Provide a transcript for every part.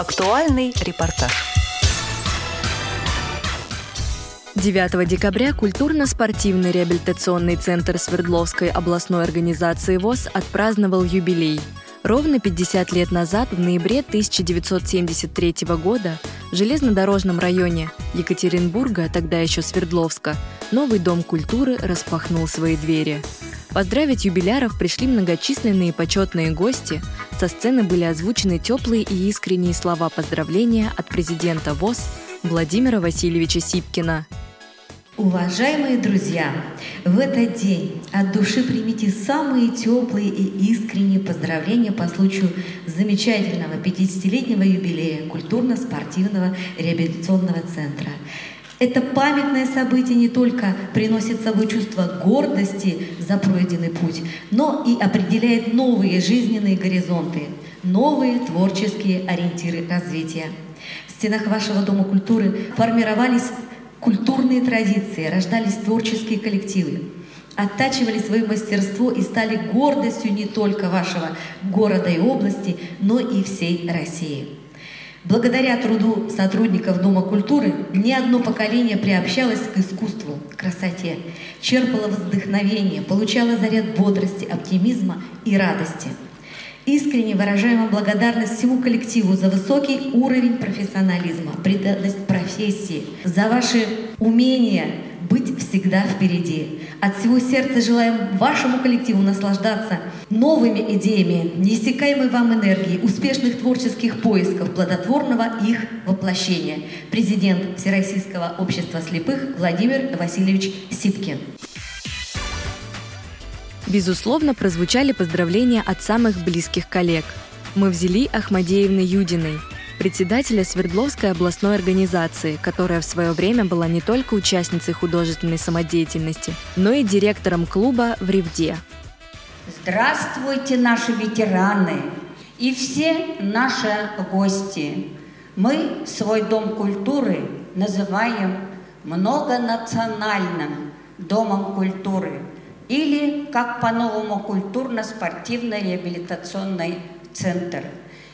Актуальный репортаж. 9 декабря культурно-спортивный реабилитационный центр Свердловской областной организации ВОЗ отпраздновал юбилей. Ровно 50 лет назад, в ноябре 1973 года, в железнодорожном районе Екатеринбурга, тогда еще Свердловска, новый дом культуры распахнул свои двери. Поздравить юбиляров пришли многочисленные почетные гости. Со сцены были озвучены теплые и искренние слова поздравления от президента ВОЗ Владимира Васильевича Сипкина. Уважаемые друзья, в этот день от души примите самые теплые и искренние поздравления по случаю замечательного 50-летнего юбилея культурно-спортивного реабилитационного центра. Это памятное событие не только приносит с собой чувство гордости за пройденный путь, но и определяет новые жизненные горизонты, новые творческие ориентиры развития. В стенах вашего Дома культуры формировались культурные традиции, рождались творческие коллективы, оттачивали свое мастерство и стали гордостью не только вашего города и области, но и всей России. Благодаря труду сотрудников Дома культуры ни одно поколение приобщалось к искусству, красоте, черпало вдохновение, получало заряд бодрости, оптимизма и радости – Искренне выражаем благодарность всему коллективу за высокий уровень профессионализма, преданность профессии, за ваше умение быть всегда впереди. От всего сердца желаем вашему коллективу наслаждаться новыми идеями, неиссякаемой вам энергии, успешных творческих поисков, плодотворного их воплощения. Президент Всероссийского общества слепых Владимир Васильевич Сипкин. Безусловно, прозвучали поздравления от самых близких коллег. Мы взяли Ахмадеевны Юдиной, председателя Свердловской областной организации, которая в свое время была не только участницей художественной самодеятельности, но и директором клуба в Ревде. Здравствуйте, наши ветераны и все наши гости. Мы свой дом культуры называем многонациональным домом культуры – или, как по-новому, культурно-спортивный реабилитационный центр.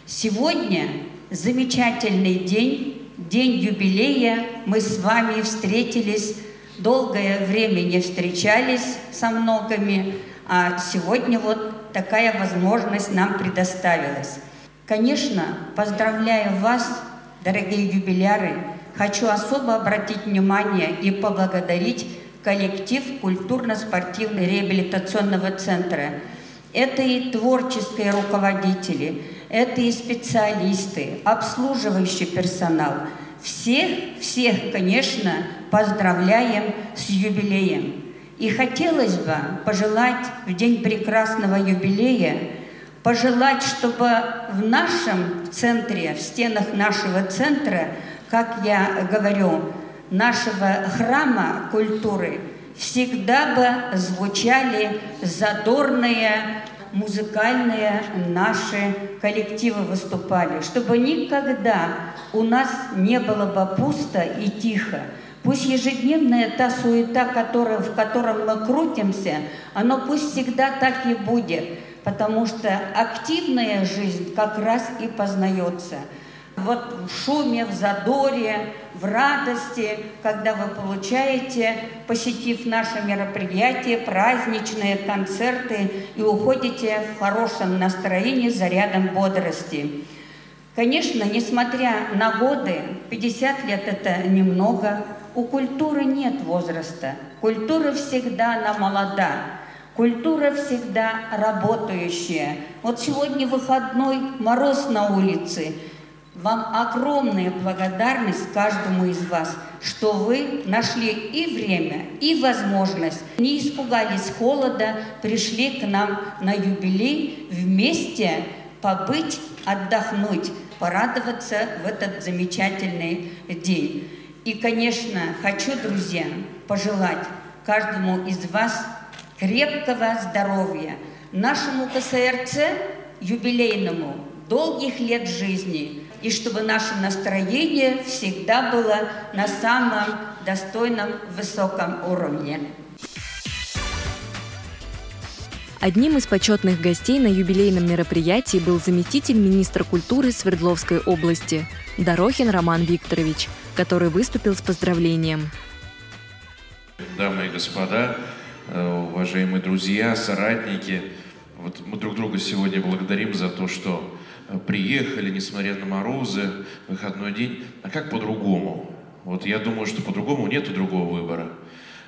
Сегодня замечательный день, день юбилея. Мы с вами встретились, долгое время не встречались со многими, а сегодня вот такая возможность нам предоставилась. Конечно, поздравляю вас, дорогие юбиляры. Хочу особо обратить внимание и поблагодарить коллектив культурно-спортивно-реабилитационного центра. Это и творческие руководители, это и специалисты, обслуживающий персонал. Всех, всех, конечно, поздравляем с юбилеем. И хотелось бы пожелать в день прекрасного юбилея, пожелать, чтобы в нашем центре, в стенах нашего центра, как я говорю, нашего храма культуры всегда бы звучали задорные музыкальные наши коллективы выступали, чтобы никогда у нас не было бы пусто и тихо. Пусть ежедневная та суета, которая, в котором мы крутимся, она пусть всегда так и будет, потому что активная жизнь как раз и познается – вот в шуме, в задоре, в радости, когда вы получаете, посетив наше мероприятие, праздничные концерты и уходите в хорошем настроении за рядом бодрости. Конечно, несмотря на годы, 50 лет это немного, у культуры нет возраста. Культура всегда она молода. Культура всегда работающая. Вот сегодня выходной, мороз на улице – вам огромная благодарность каждому из вас, что вы нашли и время, и возможность, не испугались холода, пришли к нам на юбилей вместе побыть, отдохнуть, порадоваться в этот замечательный день. И, конечно, хочу, друзья, пожелать каждому из вас крепкого здоровья, нашему КСРЦ юбилейному, долгих лет жизни – и чтобы наше настроение всегда было на самом достойном высоком уровне. Одним из почетных гостей на юбилейном мероприятии был заместитель министра культуры Свердловской области Дорохин Роман Викторович, который выступил с поздравлением. Дамы и господа, э, уважаемые друзья, соратники, вот мы друг друга сегодня благодарим за то, что приехали, несмотря на морозы, выходной день. А как по-другому? Вот я думаю, что по-другому нету другого выбора.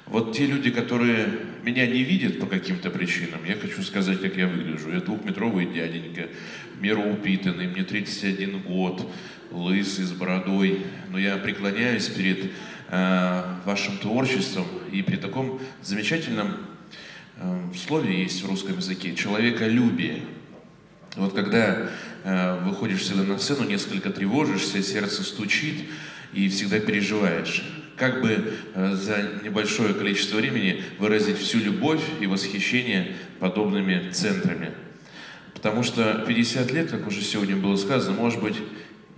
Вот те люди, которые меня не видят по каким-то причинам, я хочу сказать, как я выгляжу. Я двухметровый дяденька, в меру упитанный, мне 31 год, лысый, с бородой. Но я преклоняюсь перед э, вашим творчеством и при таком замечательном э, слове есть в русском языке – человеколюбие. Вот когда э, выходишь всегда на сцену, несколько тревожишься, сердце стучит и всегда переживаешь. Как бы э, за небольшое количество времени выразить всю любовь и восхищение подобными центрами. Потому что 50 лет, как уже сегодня было сказано, может быть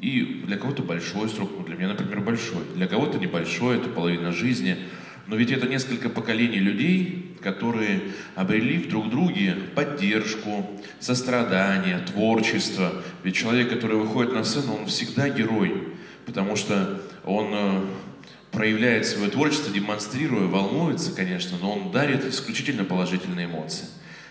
и для кого-то большой срок, ну для меня, например, большой, для кого-то небольшой, это половина жизни, но ведь это несколько поколений людей, которые обрели в друг друге поддержку, сострадание, творчество. Ведь человек, который выходит на сцену, он всегда герой, потому что он э, проявляет свое творчество, демонстрируя, волнуется, конечно, но он дарит исключительно положительные эмоции.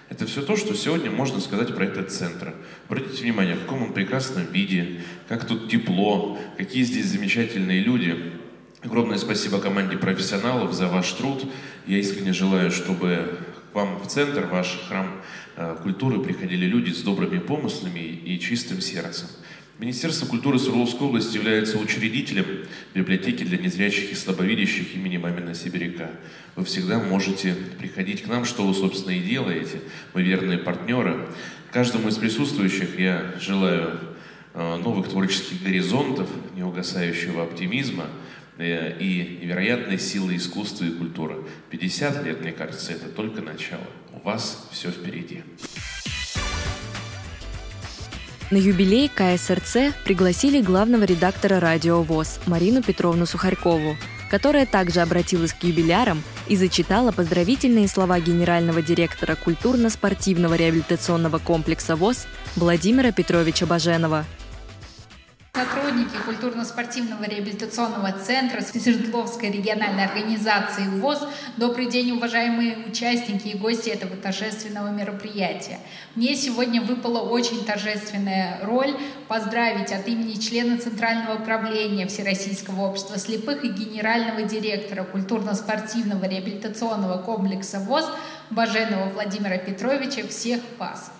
Это все то, что сегодня можно сказать про этот центр. Обратите внимание, в каком он прекрасном виде, как тут тепло, какие здесь замечательные люди. Огромное спасибо команде профессионалов за ваш труд. Я искренне желаю, чтобы к вам в центр, ваш храм э, культуры приходили люди с добрыми помыслами и чистым сердцем. Министерство культуры Свердловской области является учредителем библиотеки для незрячих и слабовидящих имени Мамина Сибиряка. Вы всегда можете приходить к нам, что вы, собственно, и делаете. Мы верные партнеры. Каждому из присутствующих я желаю э, новых творческих горизонтов, неугасающего оптимизма и невероятной силы искусства и культуры. 50 лет, мне кажется, это только начало. У вас все впереди. На юбилей КСРЦ пригласили главного редактора радио ВОЗ Марину Петровну Сухарькову, которая также обратилась к юбилярам и зачитала поздравительные слова генерального директора культурно-спортивного реабилитационного комплекса ВОЗ Владимира Петровича Баженова – Сотрудники культурно-спортивного реабилитационного центра Свердловской региональной организации ВОЗ. Добрый день, уважаемые участники и гости этого торжественного мероприятия. Мне сегодня выпала очень торжественная роль поздравить от имени члена Центрального управления Всероссийского общества слепых и генерального директора культурно-спортивного реабилитационного комплекса ВОЗ Баженова Владимира Петровича всех вас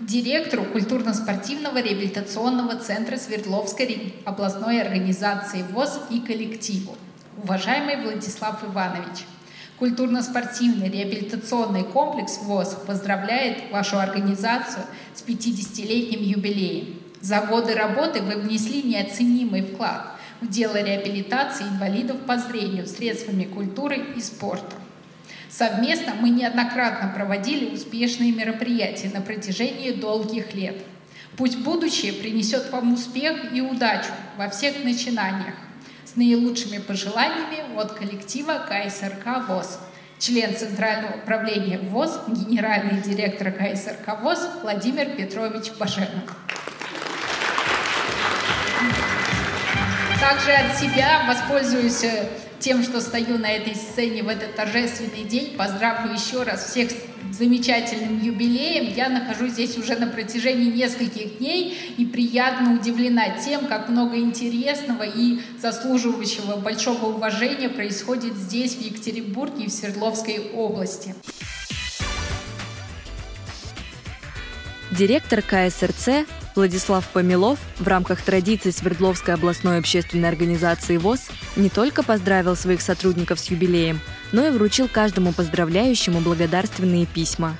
директору культурно-спортивного реабилитационного центра Свердловской областной организации ВОЗ и коллективу. Уважаемый Владислав Иванович, культурно-спортивный реабилитационный комплекс ВОЗ поздравляет вашу организацию с 50-летним юбилеем. За годы работы вы внесли неоценимый вклад в дело реабилитации инвалидов по зрению средствами культуры и спорта. Совместно мы неоднократно проводили успешные мероприятия на протяжении долгих лет. Пусть будущее принесет вам успех и удачу во всех начинаниях. С наилучшими пожеланиями от коллектива КСРК ВОЗ. Член Центрального управления ВОЗ, генеральный директор КСРК ВОЗ Владимир Петрович Башенов. Также от себя воспользуюсь э, тем, что стою на этой сцене в этот торжественный день. Поздравлю еще раз всех с замечательным юбилеем. Я нахожусь здесь уже на протяжении нескольких дней и приятно удивлена тем, как много интересного и заслуживающего большого уважения происходит здесь, в Екатеринбурге и в Свердловской области. Директор КСРЦ Владислав Помилов в рамках традиций Свердловской областной общественной организации ВОЗ не только поздравил своих сотрудников с юбилеем, но и вручил каждому поздравляющему благодарственные письма.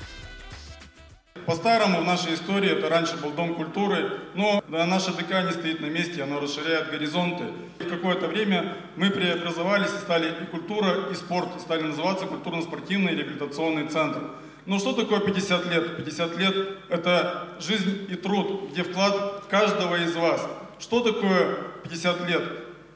По-старому в нашей истории это раньше был Дом культуры, но наша ДК не стоит на месте, оно расширяет горизонты. В какое-то время мы преобразовались и стали и культура, и спорт, и стали называться культурно-спортивный реабилитационный центр. Ну что такое 50 лет? 50 лет – это жизнь и труд, где вклад каждого из вас. Что такое 50 лет?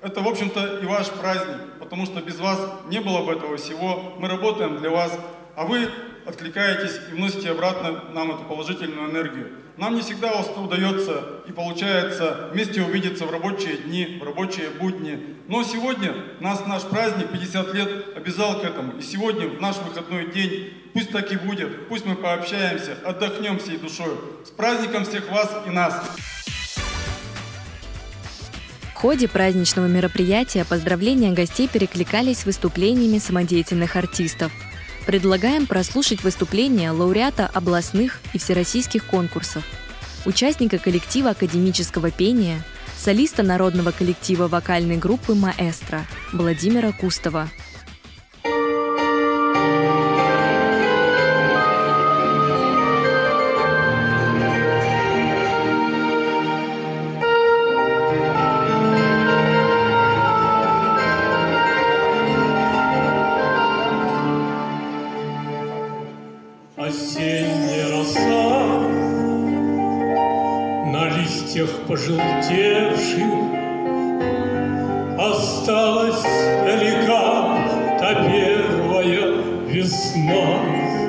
Это, в общем-то, и ваш праздник, потому что без вас не было бы этого всего. Мы работаем для вас, а вы откликаетесь и вносите обратно нам эту положительную энергию. Нам не всегда удается и получается вместе увидеться в рабочие дни, в рабочие будни. Но сегодня нас наш праздник 50 лет обязал к этому. И сегодня, в наш выходной день, пусть так и будет, пусть мы пообщаемся, отдохнем всей душой. С праздником всех вас и нас! В ходе праздничного мероприятия поздравления гостей перекликались выступлениями самодеятельных артистов. Предлагаем прослушать выступления лауреата областных и всероссийских конкурсов, участника коллектива академического пения, солиста народного коллектива вокальной группы «Маэстро» Владимира Кустова – осталась далека та первая весна.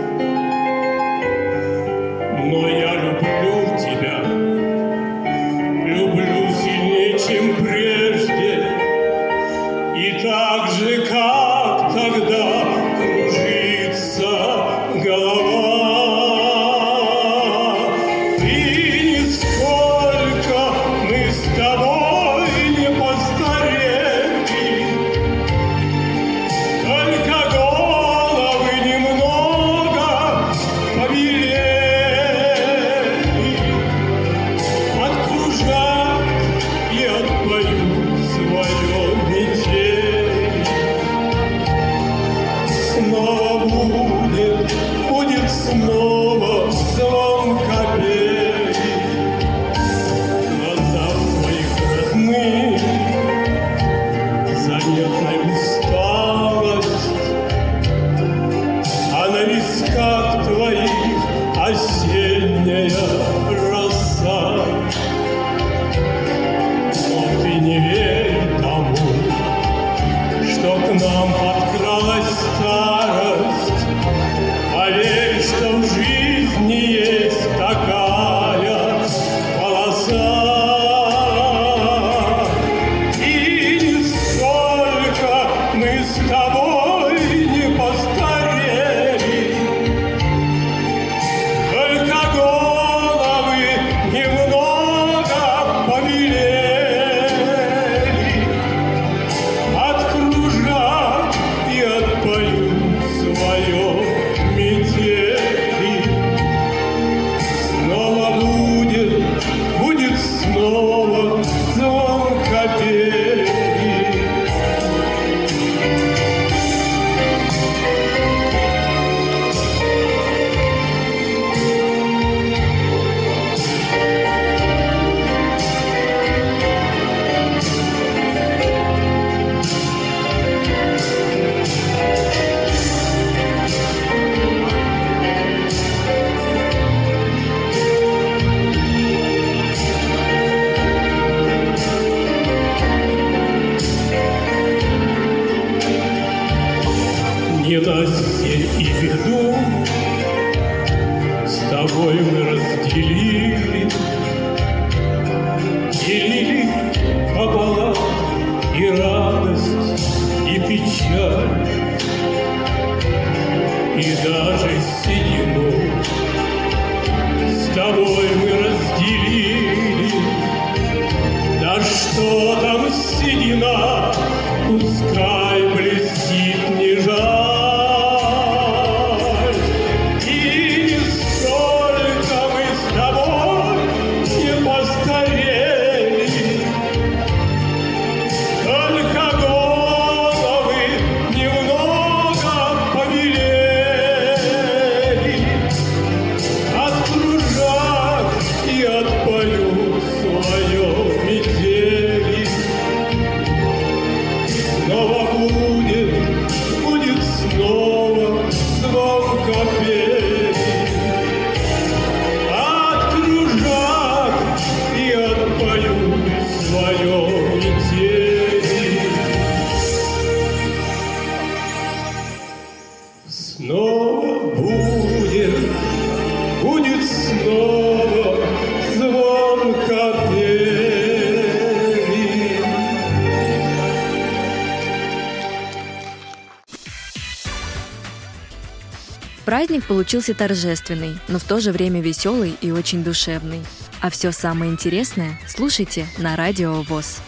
Праздник получился торжественный, но в то же время веселый и очень душевный. А все самое интересное слушайте на Радио ВОЗ.